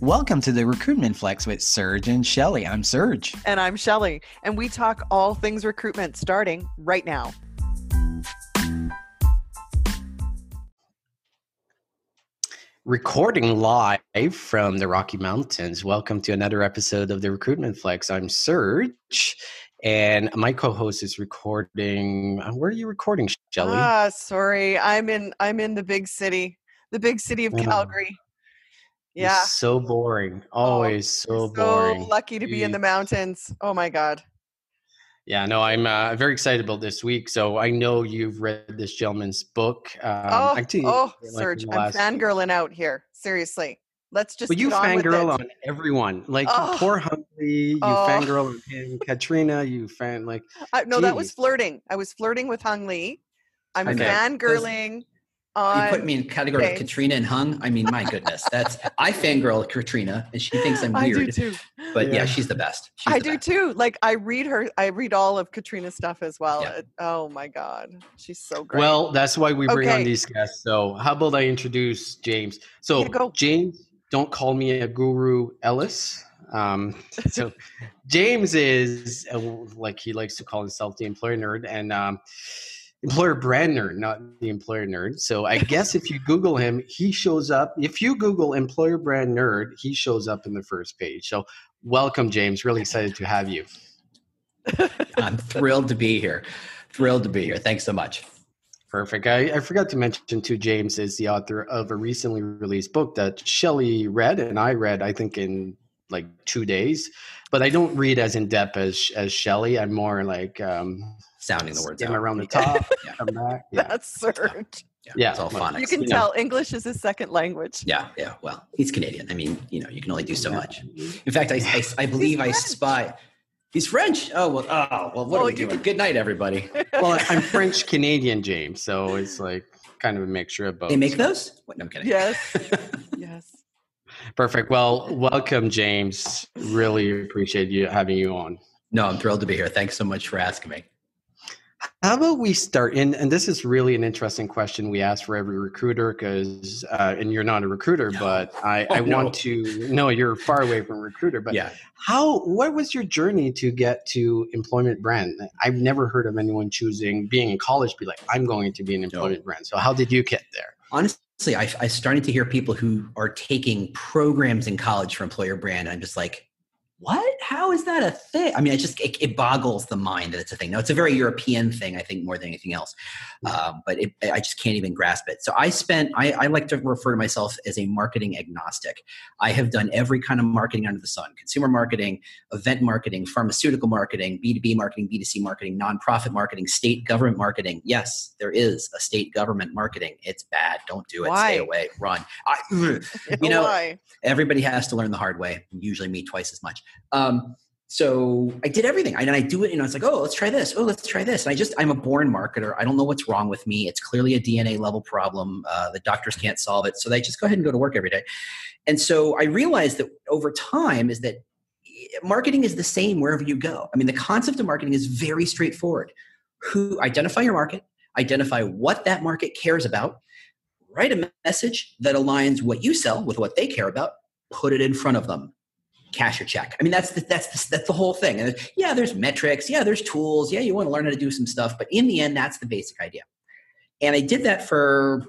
Welcome to the Recruitment Flex with Serge and Shelley. I'm Serge. And I'm Shelley. And we talk all things recruitment starting right now. Recording live from the Rocky Mountains. Welcome to another episode of the Recruitment Flex. I'm Serge. And my co-host is recording. uh, Where are you recording, Shelley? Ah, sorry. I'm in I'm in the big city. The big city of Oh. Calgary. It's Yeah. so boring. Always so So boring. lucky to be in the mountains. Oh my god. Yeah, no, I'm uh, very excited about this week. So I know you've read this gentleman's book. Um, oh, actually, oh, like Serge, in I'm last- fangirling out here. Seriously. Let's just But you get on with fangirl it. on everyone. Like Oh. poor Hung Lee, you Oh. fangirl on him. Katrina, you fan like I, no, that was flirting. I was flirting with Hung Lee. I'm Okay. fangirling on You put me in category okay. of Katrina and Hung. I mean, my goodness, that's I fangirl Katrina, and she thinks I'm I do weird. too. But yeah. Yeah. she's the best. She's I the do best. too. Like I read her. I read all of Katrina's stuff as well. Yeah. It- oh my god, she's so great. well, that's why we bring Okay. on these guests. So how about I introduce James? So Yeah, go. James, don't call me a guru Ellis. Um, so James is like he likes to call himself the employer nerd and um, employer brand nerd, not the employer nerd. So I guess if you Google him, he shows up. If you Google employer brand nerd, he shows up in the first page. So welcome, James. Really excited to have you. I'm thrilled to be here. Thrilled to be here. Thanks so much. Perfect. I, I forgot to mention too, James is the author of a recently released book that Shelley read and I read, I think, in like two days. But I don't read as in depth as as Shelley. I'm more like um, Sounding the words skim out. around the top, Yeah. come back. Yeah, That's Serge. Yeah, Yeah, it's all well, phonics. You can you know. tell English is his second language. Yeah, yeah. Well, he's Canadian. I mean, you know, you can only do so much. In fact, I, I, I believe I French. spy. He's French. Oh well. Oh well. What Oh, are we you doing? Good night, everybody. well, I'm French Canadian, James, so it's like kind of a mixture of both. They make those? What? No, I'm kidding. Yes. yes. Perfect. Well, welcome, James. Really appreciate you having you on. no, I'm thrilled to be here. Thanks so much for asking me. How about we start? And, and this is really an interesting question we ask for every recruiter because, uh, and you're not a recruiter, No. but I, Oh, I no. want to know you're far away from recruiter. But yeah. how, what was your journey to get to employment brand? I've never heard of anyone choosing being in college, be like, I'm going to be an employment brand. So how did you get there? honestly I, I started to hear people who are taking programs in college for employer brand and i'm just like what? How is that a thing? I mean it just it, it boggles the mind that it's a thing. Now it's a very european thing i think more than anything else. Um, but it, i just can't even grasp it. So i spent I, I like to refer to myself as a marketing agnostic. I have done every kind of marketing under the sun consumer marketing event marketing pharmaceutical marketing b2b marketing b2c marketing nonprofit marketing state government marketing. Yes there is a state government marketing. It's bad. Don't do it. Why? stay away. Run. I, you know Why? everybody has to learn the hard way usually me twice as much um, so i did everything. I, and i do it you know it's like oh let's try this. Oh let's try this. And i just i'm a born marketer. I don't know what's wrong with me. It's clearly a dna level problem. Uh, the doctors can't solve it. So they just go ahead and go to work every day. And so i realized that over time is that eh, marketing is the same wherever you go. I mean the concept of marketing is very straightforward. Who identify your market identify what that market cares about write a message that aligns what you sell with what they care about put it in front of them cash your check i mean that's the, that's the, that's the whole thing and yeah there's metrics yeah there's tools yeah you want to learn how to do some stuff but in the end that's the basic idea and i did that for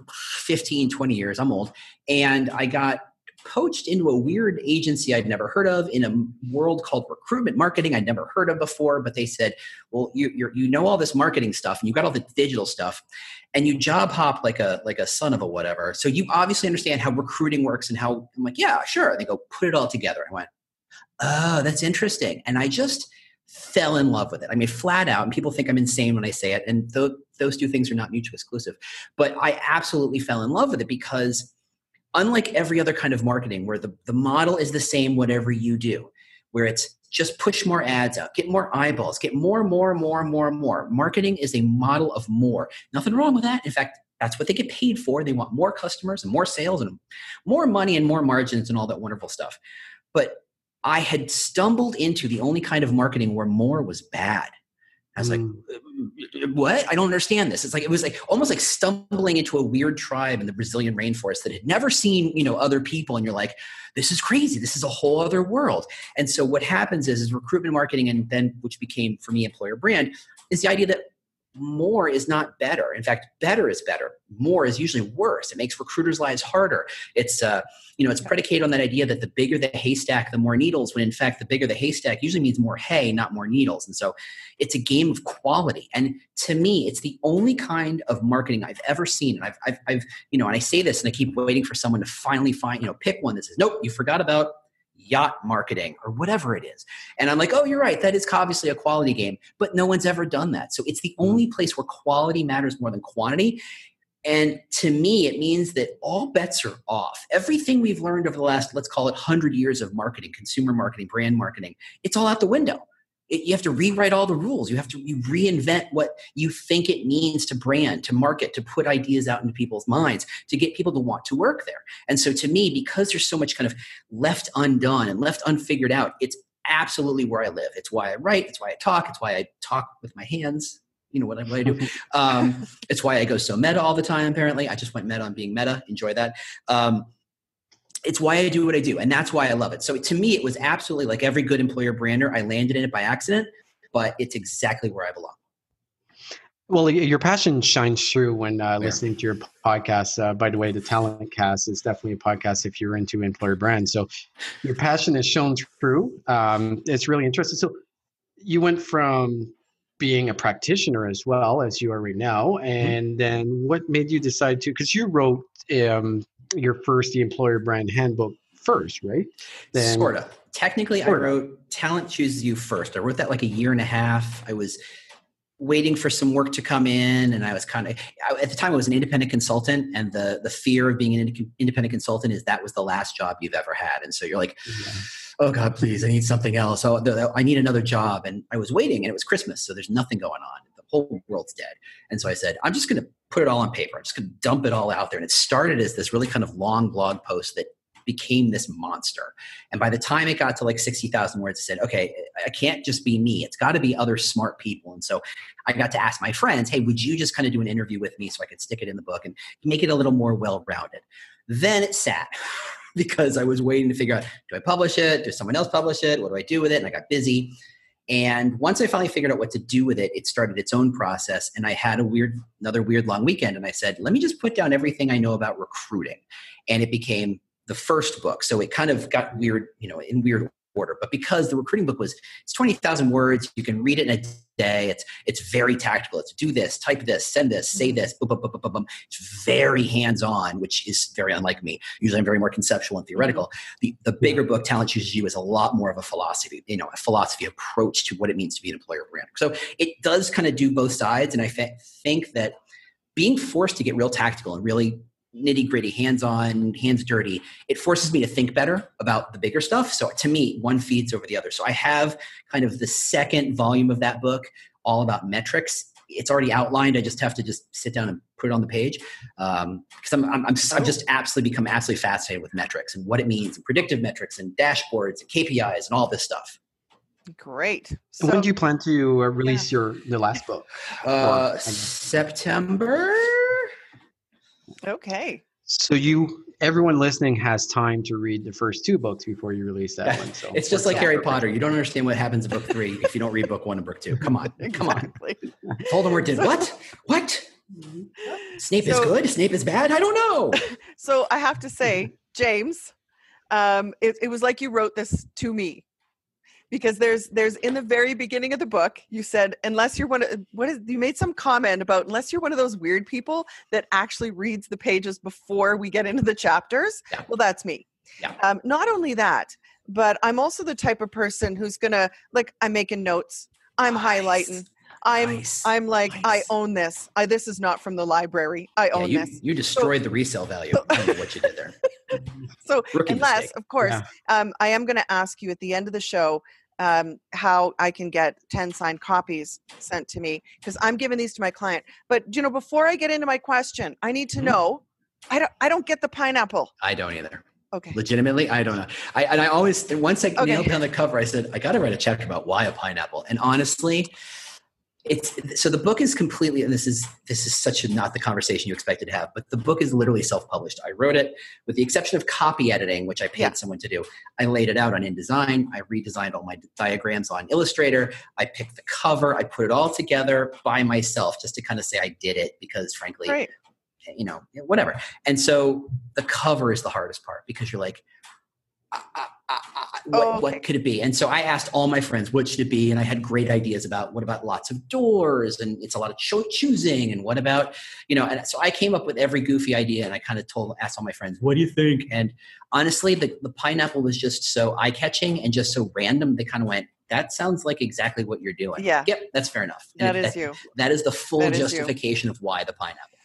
15 20 years i'm old and i got poached into a weird agency I'd never heard of in a world called recruitment marketing I'd never heard of before. But they said, "Well, you you know all this marketing stuff, and you got all the digital stuff, and you job hop like a like a son of a whatever. So you obviously understand how recruiting works and how." I'm like, "Yeah, sure." And they go, "Put it all together." I went, "Oh, that's interesting," and I just fell in love with it. I mean, flat out. And people think I'm insane when I say it, and th- those two things are not mutually exclusive. But I absolutely fell in love with it because unlike every other kind of marketing where the, the model is the same whatever you do where it's just push more ads out get more eyeballs get more more more more more marketing is a model of more nothing wrong with that in fact that's what they get paid for they want more customers and more sales and more money and more margins and all that wonderful stuff but i had stumbled into the only kind of marketing where more was bad I was like, mm. Uh, mm, mm. what? I don't understand this. It's like it was like almost like stumbling into a weird tribe in the Brazilian rainforest that had never seen, you know, other people. And you're like, this is crazy. This is a whole other world. And so what happens is, is recruitment marketing and then which became for me employer brand is the idea that more is not better. In fact, better is better. More is usually worse. It makes recruiters' lives harder. It's uh, you know, it's predicated on that idea that the bigger the haystack, the more needles. When in fact, the bigger the haystack usually means more hay, not more needles. And so, it's a game of quality. And to me, it's the only kind of marketing I've ever seen. And I've, I've, I've you know, and I say this, and I keep waiting for someone to finally find, you know, pick one that says, nope, you forgot about yacht marketing or whatever it is. And I'm like, oh, you're right. That is obviously a quality game, but no one's ever done that. So it's the hmm. only place where quality matters more than quantity. And to me, it means that all bets are off. Everything we've learned over the last, let's call it 100 years of marketing, consumer marketing, brand marketing, it's all out the window. It, you have to rewrite all the rules. You have to you reinvent what you think it means to brand, to market, to put ideas out into people's minds, to get people to want to work there. And so to me, because there's so much kind of left undone and left unfigured out, it's absolutely where I live. It's why I write. It's why I talk. It's why I talk with my hands you know what I, do. Um, it's why I go so meta all the time. Apparently, I just went meta on being meta. Enjoy that. Um, it's why I do what I do, and that's why I love it. So to me, it was absolutely like every good employer brander. I landed in it by accident, but it's exactly where I belong. Well, your passion shines through when uh, listening to your podcast. Uh, by the way, the Talent Cast is definitely a podcast if you're into employer brand. So your passion is shown through. Um, it's really interesting. So you went from being a practitioner as well as you are right now. Mm-hmm. And then what made you decide to? Because you wrote um, your first the employer brand handbook first, right? Then, sort of. Technically, sort I wrote Talent Chooses You first. I wrote that like a year and a half. I was waiting for some work to come in and i was kind of at the time i was an independent consultant and the the fear of being an independent consultant is that was the last job you've ever had and so you're like yeah oh God, please, I need something else. Oh, I need another job. And I was waiting and it was Christmas. So there's nothing going on. Whole world's dead. And so I said, I'm just going to put it all on paper. I'm just going to dump it all out there. And it started as this really kind of long blog post that became this monster. And by the time it got to like 60,000 words, I said, okay, I can't just be me. It's got to be other smart people. And so I got to ask my friends, hey, would you just kind of do an interview with me so I could stick it in the book and make it a little more well rounded? Then it sat because I was waiting to figure out do I publish it? Does someone else publish it? What do I do with it? And I got busy. And once I finally figured out what to do with it, it started its own process. And I had a weird, another weird long weekend. And I said, let me just put down everything I know about recruiting. And it became the first book. So it kind of got weird, you know, in weird order. But because the recruiting book was it's 20,000 words, you can read it in a day. It's it's very tactical. It's do this, type this, send this, say mm-hmm. this, boom, boom, boom, boom, boom. It's very hands-on, which is very unlike me. Usually I'm very more conceptual and theoretical. Mm-hmm. The the bigger book, Talent Chooses You, is a lot more of a philosophy, you know, a philosophy approach to what it means to be an employer brand. So it does kind of do both sides. And I think that being forced to get real tactical and really nitty gritty, hands on, hands dirty, it forces me to think better about the bigger stuff. So to me, one feeds over the other. So I have kind of the second volume of that book all about metrics. It's already outlined. I just have to just sit down and put it on the page because um, I'm, I'm, I'm, I've just absolutely become absolutely fascinated with metrics and what it means and predictive metrics and dashboards and KPIs and all this stuff. Great. So, when do you plan to uh, release yeah. your the last book? Uh, September. Okay. So you, everyone listening, has time to read the first two books before you release that one. So it's just like Harry Potter. You don't understand what happens in book three if you don't read book one and book two. Come on, come on. Voldemort did so, what? What? Snape so, is good. Snape is bad. I don't know. So I have to say, James, um, it, it was like you wrote this to me because there's there's in the very beginning of the book you said unless you're one of what is you made some comment about unless you're one of those weird people that actually reads the pages before we get into the chapters yeah. well that's me yeah. Um, not only that but i'm also the type of person who's gonna like i'm making notes i'm nice. highlighting I'm nice. I'm like nice. I own this. I this is not from the library. I own yeah, you, this. You destroyed so, the resale value. So, I don't know what you did there. so Rookie unless, mistake. of course, yeah. um, I am going to ask you at the end of the show um, how I can get 10 signed copies sent to me because I'm giving these to my client. But you know, before I get into my question, I need to mm-hmm. know I don't I don't get the pineapple. I don't either. Okay. Legitimately, I don't know. I and I always once I okay. nailed down the cover, I said I got to write a chapter about why a pineapple. And honestly, it's so the book is completely and this is this is such a not the conversation you expected to have but the book is literally self-published. I wrote it with the exception of copy editing which i paid Yeah. someone to do. I laid it out on indesign. I redesigned all my diagrams on illustrator. I picked the cover. I put it all together by myself just to kind of say i did it because frankly Right. you know whatever. And so the cover is the hardest part because you're like "Ah, ah, ah, ah, what, Oh, okay. what could it be and so i asked all my friends what should it be and i had great ideas about what about lots of doors and it's a lot of cho- choosing and what about you know and so i came up with every goofy idea and i kind of told asked all my friends what do you think and honestly the, the pineapple was just so eye-catching and just so random they kind of went that sounds like exactly what you're doing Yeah. yep that's fair enough And That you. that is the full That is you. justification of why the pineapple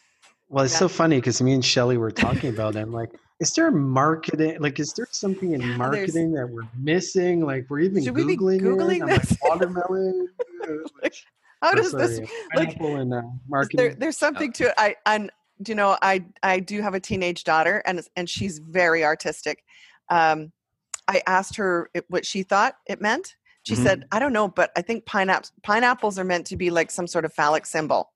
Well, it's Yeah. so funny because me and Shelley were talking about it. I'm like, is there marketing? Like, is there something in Yeah, there's- marketing that we're missing? Like, we're even Should we be googling, Googling it. I'm like, this? watermelon. uh, How or does sorry, this uh, like- pineapple and uh, there, there's something to it. I and do you know I I do have a teenage daughter and and she's very artistic. Um, I asked her what she thought it meant. She Mhm. said, "I don't know, but I think pineapples pineapples are meant to be like some sort of phallic symbol."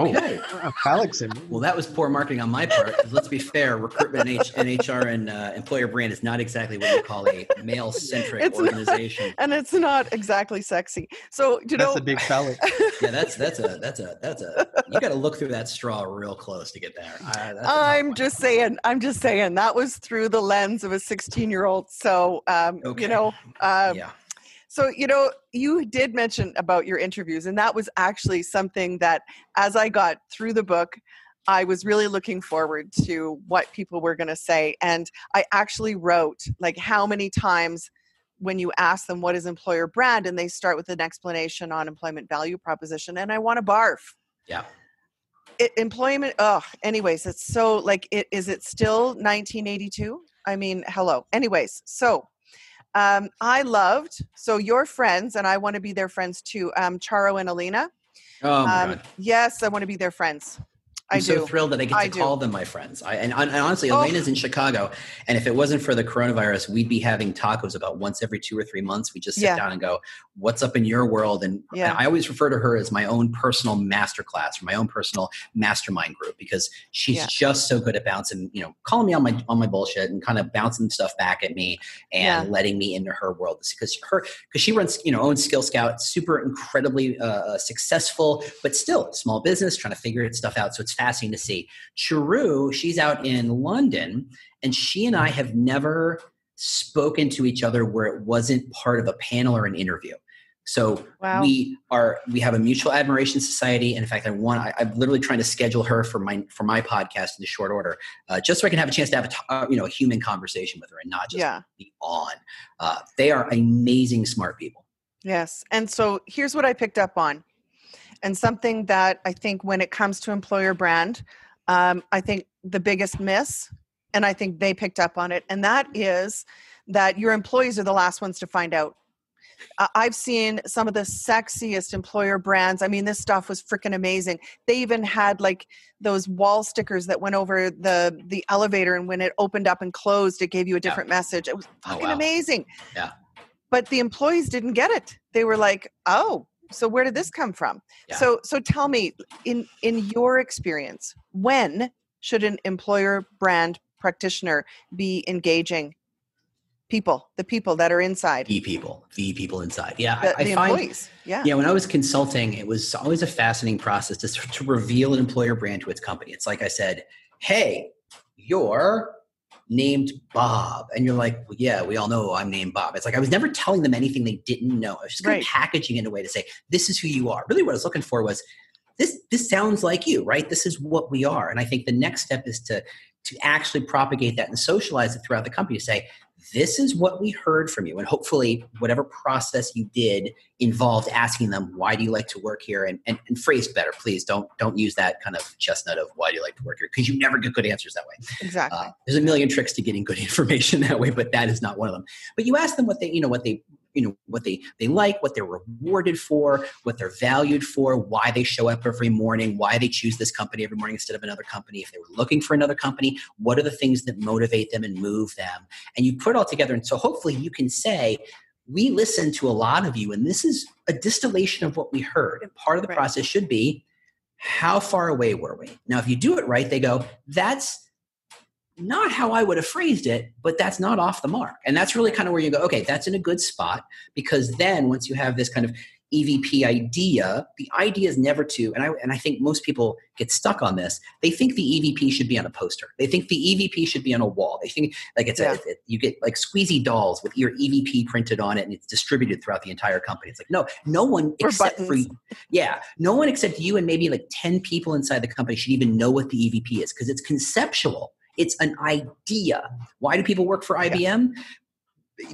Okay a phallic symbol. Well, that was poor marketing on my part. let's be fair, recruitment and, H- and HR and uh, employer brand is not exactly what you call a male-centric It's not. organization. And it's not exactly sexy. So do you That's know? a big phallic. Yeah, that's that's a that's a that's a. You got to look through that straw real close to get there. Uh, that's a tough I'm one. just saying. I'm just saying that was through the lens of a 16 year old. So um, Okay. you know. Uh, yeah. So, you know, you did mention about your interviews, and that was actually something that as I got through the book, I was really looking forward to what people were going to say. And I actually wrote like how many times when you ask them what is employer brand and they start with an explanation on employment value proposition, and I want to barf. Yeah. It, employment, oh, anyways, it's so like, it is it still 1982? I mean, hello. Anyways, so um, I loved so your friends, and I want to be their friends too. Um, Charu and Elena. Oh um, yes, I want to be their friends. I'm so thrilled that I get I to do. call them my friends. I, and, and honestly, Oh. Elena's in Chicago, and if it wasn't for the coronavirus, we'd be having tacos about once every two or three months. We just sit Yeah. down and go, "What's up in your world?" And, Yeah. and I always refer to her as my own personal masterclass or my own personal mastermind group because she's Yeah. just so good at bouncing, you know, calling me on my on my bullshit and kind of bouncing stuff back at me and letting me into her world because her because she runs, you know, owns Skill Scout, super incredibly uh, successful, but still small business trying to figure stuff out. So it's fascinating to see. Charu, she's out in London, and she and I have never spoken to each other where it wasn't part of a panel or an interview. So Wow. we are we have a mutual admiration society, and in fact, I want I, I'm literally trying to schedule her for my for my podcast in the short order, uh, just so I can have a chance to have a uh, you know a human conversation with her and not just yeah. be on. Uh, they are amazing, smart people. Yes. And so here's what I picked up on, and something that I think when it comes to employer brand, um, I think the biggest miss, and I think they picked up on it, and that is that your employees are the last ones to find out. Uh, I've seen some of the sexiest employer brands. I mean, this stuff was freaking amazing. They even had like those wall stickers that went over the the elevator, and when it opened up and closed, it gave you a different message. It was Oh, fucking wow. amazing. Yeah. But the employees didn't get it. They were like, "Oh, so where did this come from?" Yeah. So, so tell me, in in your experience, when should an employer brand practitioner be engaging people, the people that are inside, V people, the people inside. Yeah, the, I, I the find employees? Yeah. Yeah, when I was consulting, it was always a fascinating process to, to reveal an employer brand to its company. It's like I said, hey, you're named Bob. And you're like, well, yeah, we all know I'm named Bob. It's like I was never telling them anything they didn't know. I was just kind Right. of packaging in a way to say, this is who you are. Really, what I was looking for was this this sounds like you, right? This is what we are. And I think the next step is to to actually propagate that and socialize it throughout the company to say, this is what we heard from you. And hopefully, whatever process you did involved asking them, why do you like to work here? And, and, and phrase better, please. Don't don't use that kind of chestnut of why do you like to work here? Because you never get good answers that way. Exactly. Uh, there's a million tricks to getting good information that way, but that is not one of them. But you ask them what they, you know, what they, you know, what they they like, what they're rewarded for, what they're valued for, why they show up every morning, why they choose this company every morning instead of another company. If they were looking for another company, what are the things that motivate them and move them? And you put it all together, and so hopefully you can say. we listen to a lot of you, and this is a distillation of what we heard. And part of the Right. process should be how far away were we? Now, if you do it right, they go, that's not how I would have phrased it, but that's not off the mark. And that's really kind of where you go, okay, that's in a good spot because then once you have this kind of EVP idea, the idea is never to, and I and I think most people get stuck on this. They think the EVP should be on a poster. They think the EVP should be on a wall. They think like it's Yeah. a it- you get like squeezy dolls with your EVP printed on it and it's distributed throughout the entire company. It's like no, no one Or except for yeah, no one except you and maybe like 10 people inside the company should even know what the EVP is because it's conceptual. It's an idea. Why do people work for IBM?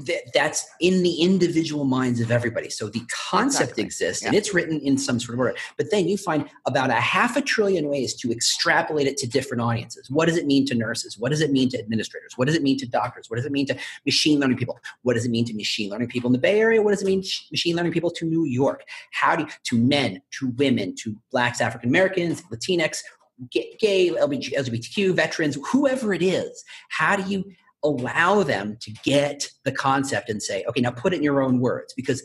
Th- That's in the individual minds of everybody. So the concept Exactly. exists and it's written in some sort of order. But then you find about a half a trillion ways to extrapolate it to different audiences. What does it mean to nurses? What does it mean to administrators? What does it mean to doctors? What does it mean to machine learning people? What does it mean to machine learning people in the Bay Area? What does it mean to machine learning people to New York? How do you, to men, to women, to blacks, African Americans, Latinx, gay, LGBTQ, veterans, whoever it is? How do you allow them to get the concept and say, okay, now put it in your own words? Because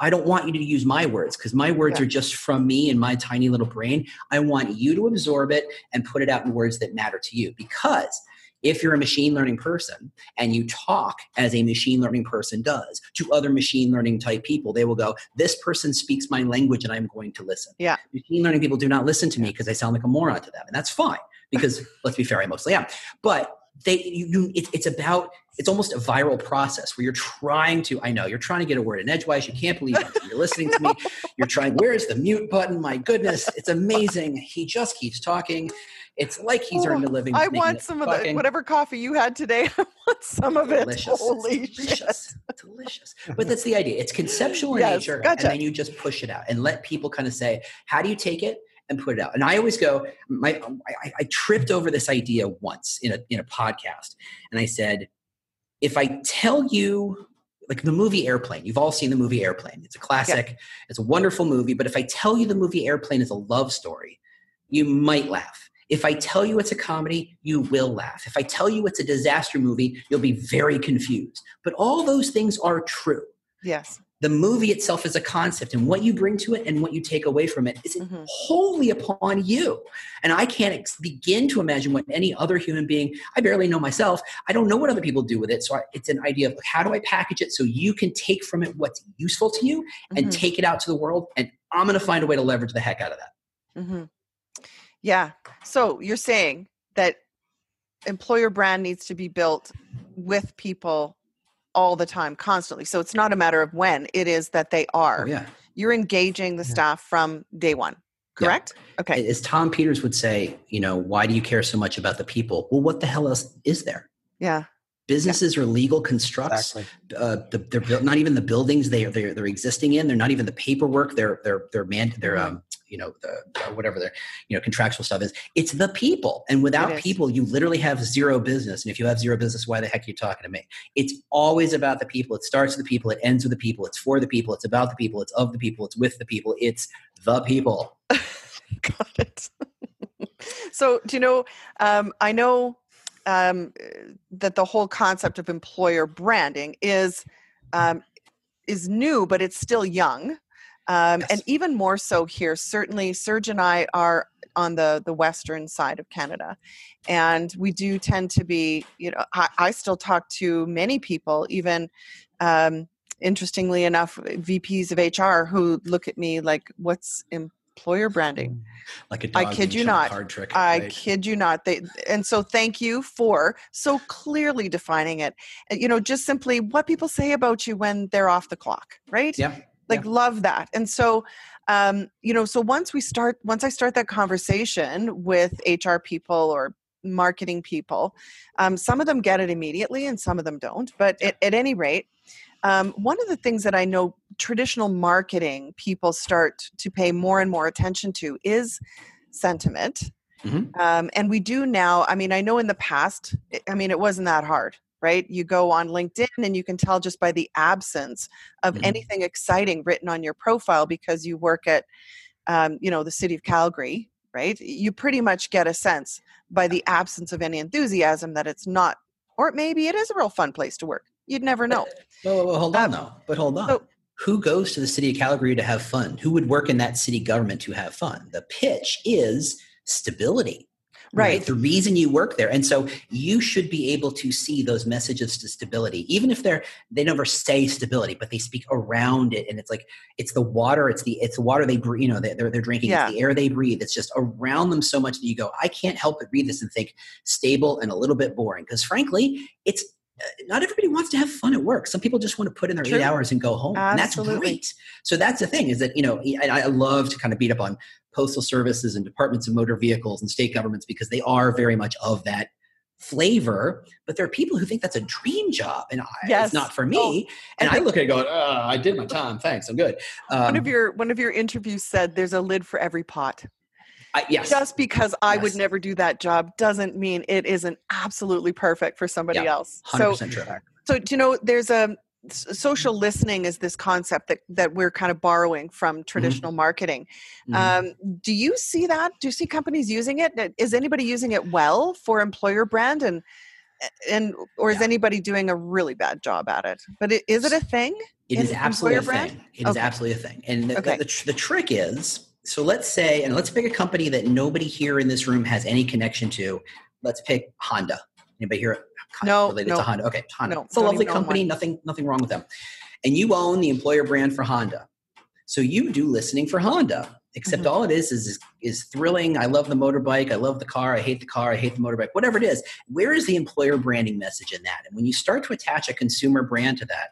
I don't want you to use my words because my words Yeah. are just from me and my tiny little brain. I want you to absorb it and put it out in words that matter to you. Because if you're a machine learning person and you talk as a machine learning person does to other machine learning type people, they will go, This person speaks my language and I'm going to listen. Yeah. Machine learning people do not listen to me because I sound like a moron to them. And that's fine because let's be fair, I mostly am. But they you, you it, it's about it's almost a viral process where you're trying to i know you're trying to get a word in edgewise you can't believe it you're listening to me you're trying where's the mute button my goodness it's amazing he just keeps talking it's like he's earned a oh, living Oh, I want it some of the whatever coffee you had today. I want some of it. delicious. Holy it's shit. delicious. Delicious. But that's the idea. It's conceptual in Yes, nature gotcha. and then you just push it out and let people kind of say how do you take it and put it out? And i always go my um, I, I tripped over this idea once in a in a podcast and i said if i tell you like the movie airplane. You've all seen the movie airplane. It's a classic. It's a wonderful movie but if i tell you the movie airplane is a love story you might laugh if I tell you it's a comedy, you will laugh. If I tell you it's a disaster movie, you'll be very confused. But all those things are true. Yes. The movie itself is a concept, and what you bring to it and what you take away from it is Mhm. wholly upon you. And I can't ex- begin to imagine what any other human being, I barely know myself, I don't know what other people do with it. So I, it's an idea of how do I package it so you can take from it what's useful to you and Mhm. take it out to the world. And I'm going to find a way to leverage the heck out of that. hmm Yeah. So you're saying that employer brand needs to be built with people all the time, constantly. So it's not a matter of when, it is that they oh, are. Oh, yeah. You're engaging the Yeah. staff from day one, Yeah. correct? Okay. As Tom Peters would say, you know, why do you care so much about the people? Well, what the hell else is there? Yeah. Businesses are legal constructs. Exactly. Uh, the, they're built, not even the buildings they are they're, they're existing in. They're not even the paperwork. They're they're they're man. They're um you know the whatever their you know contractual stuff is. It's the people, and without people, you literally have zero business. And if you have zero business, why the heck are you talking to me? It's always about the people. It starts with the people. It ends with the people. It's for the people. It's about the people. It's of the people. It's with the people. It's the people. Got it. so, do you know? Um, I know um, uh, that the whole concept of employer branding is um, is new, but it's still young, um, and even more so here. Certainly, Serge and I are on the the western side of Canada, and we do tend to be. You know, I, I still talk to many people, even. Um, interestingly enough, VPs of HR who look at me like, "What's employer branding?" Like a I dog kid you not. Card trick. I right? kid you not. They and so thank you for so clearly defining it. You know, just simply what people say about you when they're off the clock, right? Yeah. Like love that. And so um, you know, so once we start once I start that conversation with HR people or marketing people, um, some of them get it immediately and some of them don't. But at, at any rate, um, one of the things that I know traditional marketing people start to pay more and more attention to is sentiment. Mhm. Um, and we do now, I mean, I know in the past, I- mean, it wasn't that hard, right? You go on LinkedIn and you can tell just by the absence of Mhm. anything exciting written on your profile because you work at, um, you know, the city of Calgary, right? You pretty much get a sense by the absence of any enthusiasm that it's not, or maybe it is a real fun place to work. You'd never know. Whoa, whoa, hold on Um, though. But hold on. so- Who goes to the city of Calgary to have fun? Who would work in that city government to have fun? The pitch is stability. Right. The reason you work there. And so you should be able to see those messages to stability, even if they're they never say stability, but they speak around it. And it's like it's the water, it's the it's the water they breathe, you know, they're they're drinking, Yeah. it's the air they breathe. It's just around them so much that you go, I can't help but read this and think stable and a little bit boring. Because frankly, it's not everybody wants to have fun at work. Some people just want to put in their True. eight hours and go home. And that's great. So that's the thing is that, you know, I, I love to kind of beat up on postal services and departments of motor vehicles and state governments because they are very much of that flavor. But there are people who think that's a dream job and I, Yes. it's not for me. Oh, and I I, look at it going, uh, I did my time. Thanks. I'm good. Um, one of your one of your interviews said there's a lid for every pot. I, yes. Just because I would never do that job doesn't mean it isn't absolutely perfect for somebody Yeah, else. 100% So true. so do you know there's a social listening is this concept that that we're kind of borrowing from traditional marketing. Mhm. Um, do you see that? Do you see companies using it? Uh, anybody using it well for employer brand and and or is Yeah. anybody doing a really bad job at it? But it, is it a thing? It is absolutely a brand? thing. It is Okay. absolutely a thing. And the, Okay. the, the, the trick is so let's say, and let's pick a company that nobody here in this room has any connection to. Let's pick Honda. Anybody here No, related no. to Honda? Okay, Honda. No, it's a lovely company. Nothing, nothing wrong with them. And you own the employer brand for Honda. So you do listening for Honda. Except Mhm. all it is, is is is thrilling. I love the motorbike. I love the car. I hate the car. I hate the motorbike. Whatever it is, where is the employer branding message in that? And when you start to attach a consumer brand to that,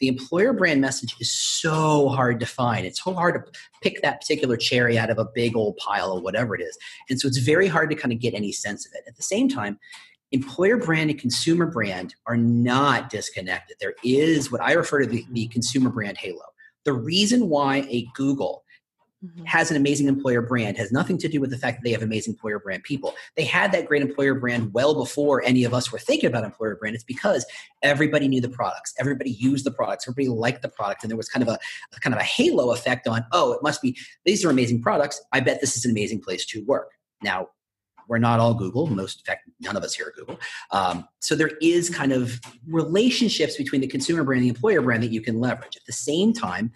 the employer brand message is so hard to find. It's so hard to pick that particular cherry out of a big old pile of whatever it is. And so it's very hard to kind of get any sense of it. At the same time, employer brand and consumer brand are not disconnected. There is what I refer to the, the consumer brand halo. The reason why a Google Mhm. has an amazing employer brand has nothing to do with the fact that they have amazing employer brand people. They had that great employer brand well before any of us were thinking about employer brand. It's because everybody knew the products, everybody used the products, everybody liked the product, and there was kind of a, a kind of a halo effect on. Oh, it must be these are amazing products. I bet this is an amazing place to work. Now, we're not all Google. Most, in fact, none of us here are Google. Um, so there is kind of relationships between the consumer brand and the employer brand that you can leverage. At the same time,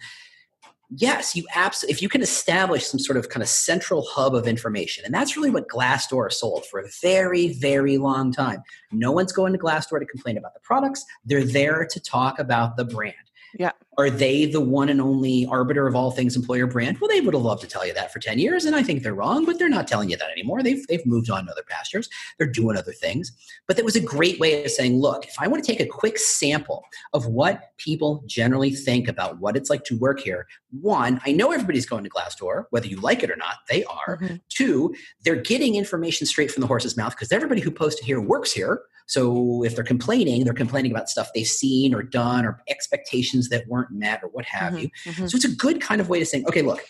yes, you absolutely, if you can establish some sort of kind of central hub of information, and that's really what Glassdoor sold for a very, very long time. No one's going to Glassdoor to complain about the products. They're there to talk about the brand. Yeah. Are they the one and only arbiter of all things employer brand? Well, they would have loved to tell you that for 10 years, and I think they're wrong, but they're not telling you that anymore. They've, they've moved on to other pastures. They're doing other things. But that was a great way of saying, look, if I want to take a quick sample of what people generally think about what it's like to work here, one, I know everybody's going to Glassdoor, whether you like it or not, they are. Mhm. Two, they're getting information straight from the horse's mouth because everybody who posted here works here. So if they're complaining, they're complaining about stuff they've seen or done or expectations that weren't met or what have Mhm. you. Mhm. So it's a good kind of way to saying, okay, look,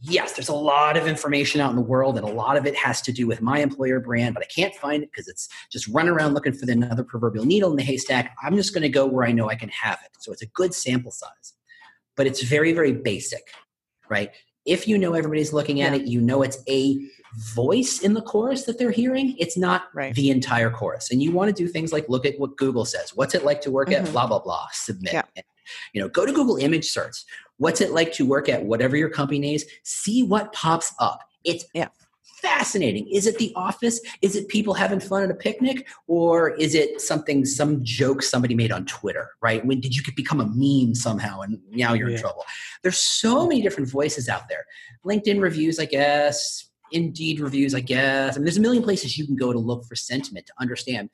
yes, there's a lot of information out in the world, and a lot of it has to do with my employer brand, but I can't find it because it's just running around looking for the another proverbial needle in the haystack. I'm just going to go where I know I can have it. So it's a good sample size, but it's very, very basic, right? If you know everybody's looking at Yeah. it, you know it's a voice in the chorus that they're hearing. It's not Right. the entire chorus. And you want to do things like look at what Google says. What's it like to work at Mhm. blah blah blah? Submit. Yeah. You know, go to Google image search. What's it like to work at whatever your company is? See what pops up. It's Yeah. fascinating. Is it the office? Is it people having fun at a picnic? Or is it something, some joke somebody made on Twitter, right? When did you become a meme somehow and now you're in trouble? There's so many different voices out there. LinkedIn reviews, I guess, Indeed reviews, I guess. I mean, there's a million places you can go to look for sentiment to understand.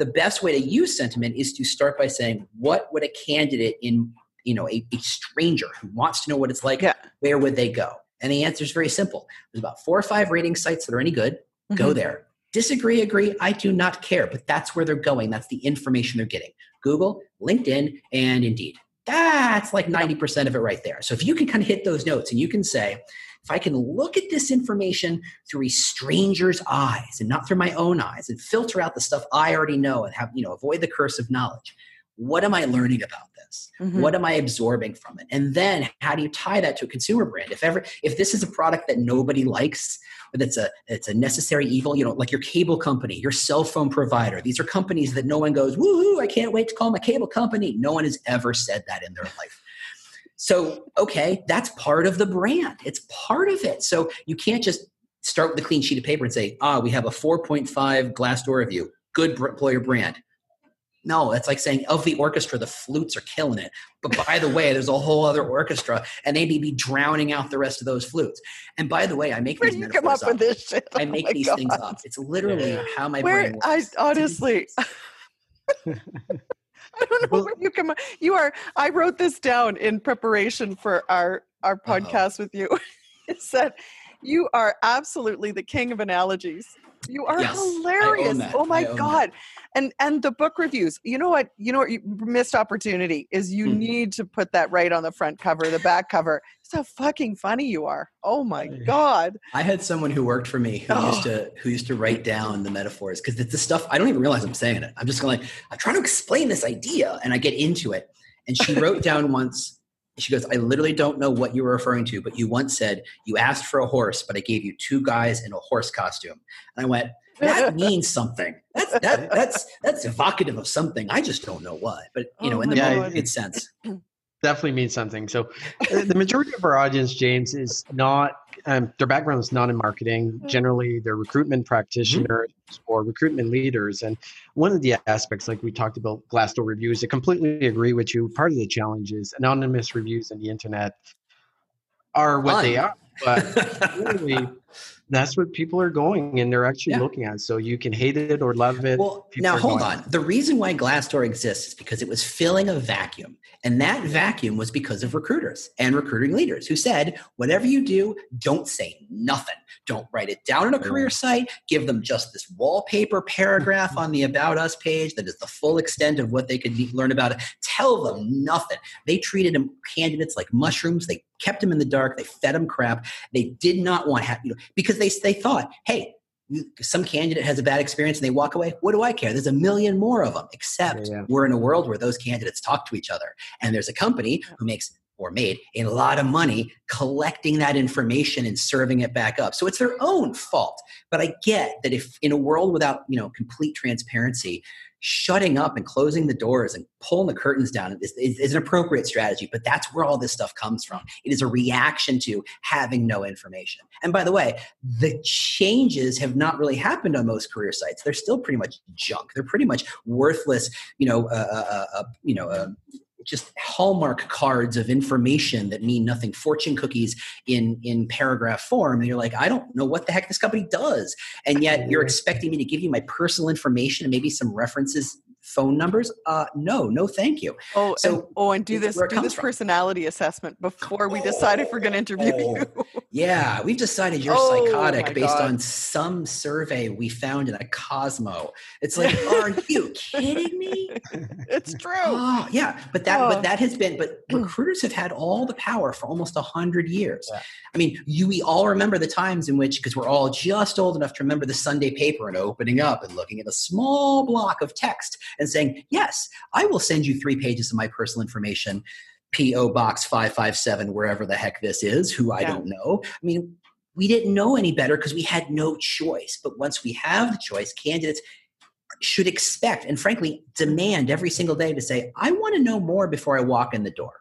The best way to use sentiment is to start by saying, what would a candidate in, you know, a, a stranger who wants to know what it's like, Yeah. where would they go? And the answer is very simple. There's about four or five rating sites that are any good. Go Mhm. there. Disagree, agree, I do not care, but that's where they're going. That's the information they're getting. Google, LinkedIn, and Indeed. That's like 90% of it right there. So if you can kind of hit those notes and you can say, if I can look at this information through a stranger's eyes and not through my own eyes and filter out the stuff I already know and have, you know, avoid the curse of knowledge, what am I learning about this? Mhm. What am I absorbing from it? And then how do you tie that to a consumer brand? If ever if this is a product that nobody likes, that's a it's a necessary evil, you know, like your cable company, your cell phone provider. These are companies that no one goes, woohoo, I can't wait to call my cable company. No one has ever said that in their life. So, okay, that's part of the brand. It's part of it. So you can't just start with a clean sheet of paper and say, ah, we have a 4.5 Glassdoor review. Good br- employer brand. No, that's like saying of the orchestra, the flutes are killing it. But by the way, there's a whole other orchestra, and they may be drowning out the rest of those flutes. And by the way, I make Where these you come up metaphors with this shit? I Oh make my these God. things up. It's literally how my Where brain I works. honestly, I don't know Well- where you come. You are. I wrote this down in preparation for our our Uh-oh. podcast with you. it said, "You are absolutely the king of analogies. You are Yes, hilarious. Oh my own that. god!" And and the book reviews. You know what? You know what? You missed opportunity is you Hmm. need to put that right on the front cover, the back cover. It's how fucking funny you are. Oh my god! I had someone who worked for me who Oh. used to who used to write down the metaphors because it's the stuff I don't even realize I'm saying it. I'm just going like I'm trying to explain this idea, and I get into it. And she wrote down once. She goes, I literally don't know what you were referring to, but you once said you asked for a horse, but I gave you two guys in a horse costume. And I went, that means something. That's that, that's that's evocative of something. I just don't know what. But you know, Oh in the my moment, God. it made sense. definitely means something. So, uh, the majority of our audience, James, is not um, their background is not in marketing. Generally, they're recruitment practitioners or recruitment leaders. And one of the aspects, like we talked about Glassdoor reviews, I completely agree with you. Part of the challenge is anonymous reviews on the internet are what they are, but really, that's what people are going and they're actually Yeah. looking at. So you can hate it or love it. Well, People now hold on. The reason why Glassdoor exists is because it was filling a vacuum. And that vacuum was because of recruiters and recruiting leaders who said, whatever you do, don't say nothing. Don't write it down on a career site. Give them just this wallpaper paragraph on the About Us page that is the full extent of what they could learn about it. Tell them nothing. They treated them, candidates like mushrooms. They kept them in the dark. They fed them crap. They did not want, you know, because they, they thought, hey, some candidate has a bad experience and they walk away. What do I care? There's a million more of them. Except Yeah, yeah. we're in a world where those candidates talk to each other, and there's a company who makes or made a lot of money collecting that information and serving it back up. So it's their own fault. But I get that if in a world without you know complete transparency, shutting up and closing the doors and pulling the curtains down is, is, is an appropriate strategy. But that's where all this stuff comes from. It is a reaction to having no information. And by the way, the changes have not really happened on most career sites. They're still pretty much junk. They're pretty much worthless. You know, uh, uh, uh, you know. Just hallmark cards of information that mean nothing fortune cookies in in paragraph form and you're like i don't know what the heck this company does and yet you're expecting me to give you my personal information and maybe some references phone numbers uh no no thank you Oh, So, and, oh, and do this this is where it do this from. personality assessment before we decide if we're going to interview Oh. you. yeah mm-hmm. we've decided you're Oh, psychotic based God. on some survey we found in a cosmo it's like are you kidding me it's true. Oh, yeah, but that Oh. but that has been but recruiters have had all the power for almost a hundred years. Yeah. I mean, you we all remember the times in which because we're all just old enough to remember the Sunday paper and opening up and looking at a small block of text and saying, "Yes, I will send you three pages of my personal information." P.O. Box 557, wherever the heck this is, who I Yeah. don't know. I mean, we didn't know any better because we had no choice. But once we have the choice, candidates should expect and frankly demand every single day to say, I want to know more before I walk in the door.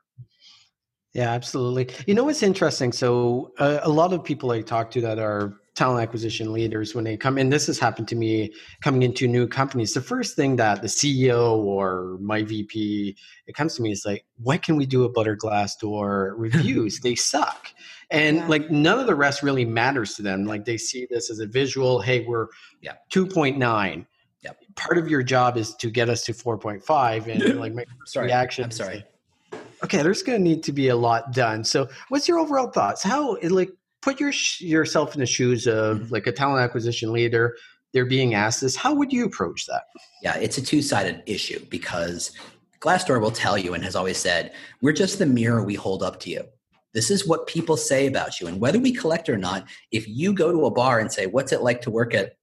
Yeah, absolutely. You know what's interesting? So, uh, a lot of people I talk to that are talent acquisition leaders, when they come in, this has happened to me coming into new companies. The first thing that the CEO or my VP, it comes to me is like, what can we do about our Glassdoor reviews? they suck. And Yeah. like none of the rest really matters to them. Like they see this as a visual, hey, we're Yeah. 2.9. Yep. Part of your job is to get us to 4.5. And like my first Sorry, reaction I'm sorry. like, okay there's going to need to be a lot done so what's your overall thoughts how like put your yourself in the shoes of Mhm. like a talent acquisition leader they're being asked this how would you approach that Yeah, it's a two sided issue because Glassdoor will tell you and has always said, we're just the mirror we hold up to you. This is what people say about you. And whether we collect or not, if you go to a bar and say, What's it like to work at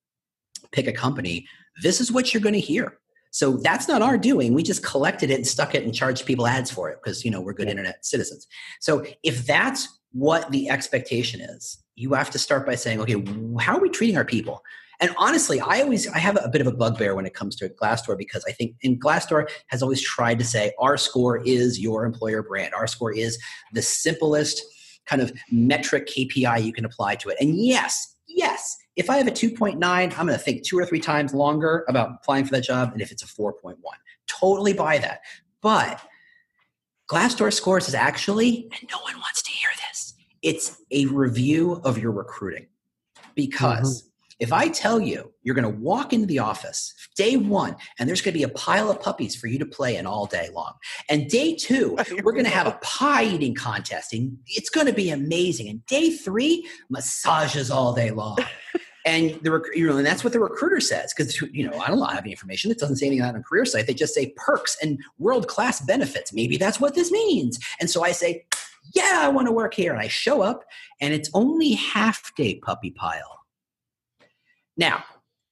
pick a company? This is what you're going to hear. So that's not our doing. We just collected it and stuck it and charged people ads for it because you know we're good yeah. internet citizens. So if that's what the expectation is, you have to start by saying, okay, how are we treating our people? And honestly, I always I have a bit of a bugbear when it comes to Glassdoor because I think in Glassdoor has always tried to say our score is your employer brand. Our score is the simplest kind of metric KPI you can apply to it. And yes, yes, if I have a 2.9, I'm going to think two or three times longer about applying for that job and if it's a 4.1. Totally buy that. But Glassdoor scores is actually, and no one wants to hear this, it's a review of your recruiting. Because mm-hmm. If I tell you you're going to walk into the office day one and there's going to be a pile of puppies for you to play in all day long, and day two, we're going to have a pie eating contest and it's going to be amazing, and day three, massages all day long. and the you know and that's what the recruiter says because you know i don't have any information it doesn't say anything on a career site they just say perks and world class benefits maybe that's what this means and so i say yeah i want to work here and i show up and it's only half day puppy pile now,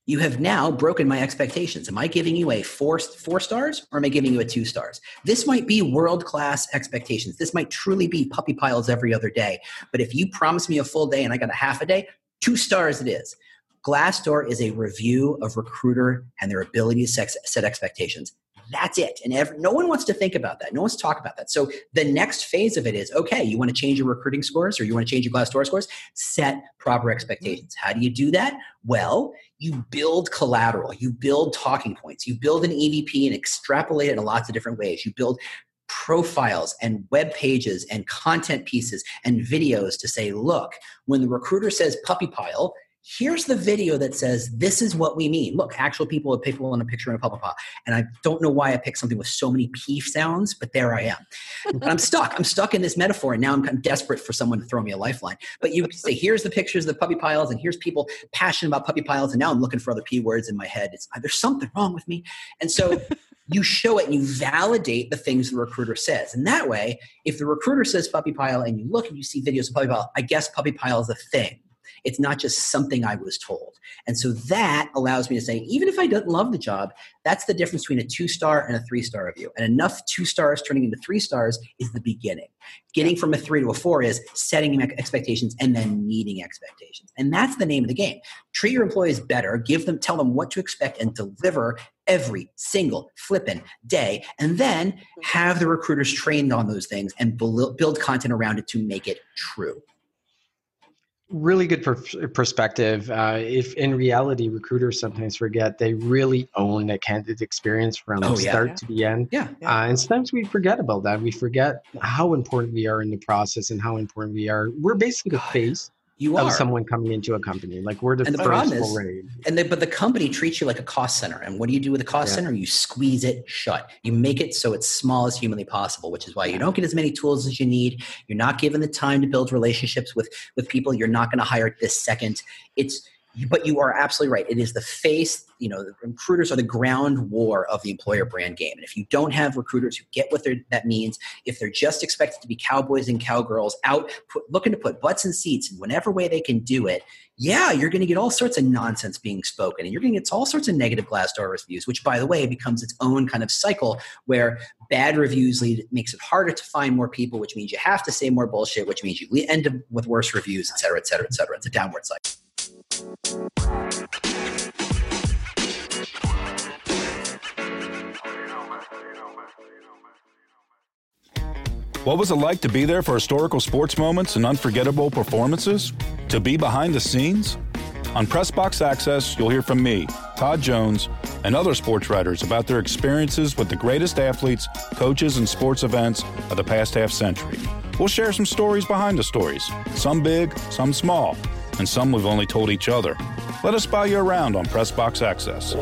you have now broken my expectations. Am I giving you a four, four stars or am I giving you a two stars? This might be world class expectations. This might truly be puppy piles every other day. But if you promise me a full day and I got a half a day, two stars it is. Glassdoor is a review of recruiter and their ability to set expectations. That's it. And every, no one wants to think about that. No one wants to talk about that. So the next phase of it is okay, you want to change your recruiting scores or you want to change your Glassdoor scores? Set proper expectations. Mm-hmm. How do you do that? Well, you build collateral, you build talking points, you build an EVP and extrapolate it in lots of different ways. You build profiles and web pages and content pieces and videos to say, look, when the recruiter says puppy pile, here's the video that says this is what we mean. Look actual people with people in a picture in a puppy pop and i don't know why i picked something with so many p sounds but there i am. And i'm stuck. I'm stuck in this metaphor and now I'm, kind of desperate for someone to throw me a lifeline. But you say here's the pictures of the puppy piles and here's people passionate about puppy piles and now i'm looking for other p words in my head. It's there's something wrong with me. And so you show it and you validate the things the recruiter says. And that way, if the recruiter says puppy pile and you look and you see videos of puppy pile, I guess puppy pile is a thing. It's not just something I was told. And so that allows me to say, even if I don't love the job, that's the difference between a two star and a three star review. And enough two stars turning into three stars is the beginning. Getting from a three to a four is setting expectations and then meeting expectations. And that's the name of the game. Treat your employees better, give them, tell them what to expect and deliver every single flippin' day. And then mm-hmm. have the recruiters trained on those things and build content around it to make it true really good per- perspective. Uh, if in reality, recruiters sometimes forget they really own a candidate experience from oh, start yeah. to the end. Yeah. yeah. Uh, and sometimes we forget about that. We forget how important we are in the process and how important we are. We're basically the face you of are someone coming into a company. Like we're the, and the first is, And the, but the company treats you like a cost center. And what do you do with a cost yeah. center? You squeeze it shut. You make it so it's small as humanly possible, which is why you don't get as many tools as you need. You're not given the time to build relationships with with people. You're not going to hire this second. It's but you are absolutely right. It is the face, you know, the recruiters are the ground war of the employer brand game. And if you don't have recruiters who get what that means, if they're just expected to be cowboys and cowgirls out put, looking to put butts in seats in whatever way they can do it, yeah, you're going to get all sorts of nonsense being spoken and you're going to get all sorts of negative Glassdoor reviews, which by the way becomes its own kind of cycle where bad reviews lead makes it harder to find more people, which means you have to say more bullshit, which means you end up with worse reviews, et cetera, et cetera, et cetera. It's a downward cycle. What was it like to be there for historical sports moments and unforgettable performances? To be behind the scenes? On Pressbox Access, you'll hear from me, Todd Jones, and other sports writers about their experiences with the greatest athletes, coaches, and sports events of the past half century. We'll share some stories behind the stories, some big, some small and some we've only told each other. Let us buy you around on Pressbox Access.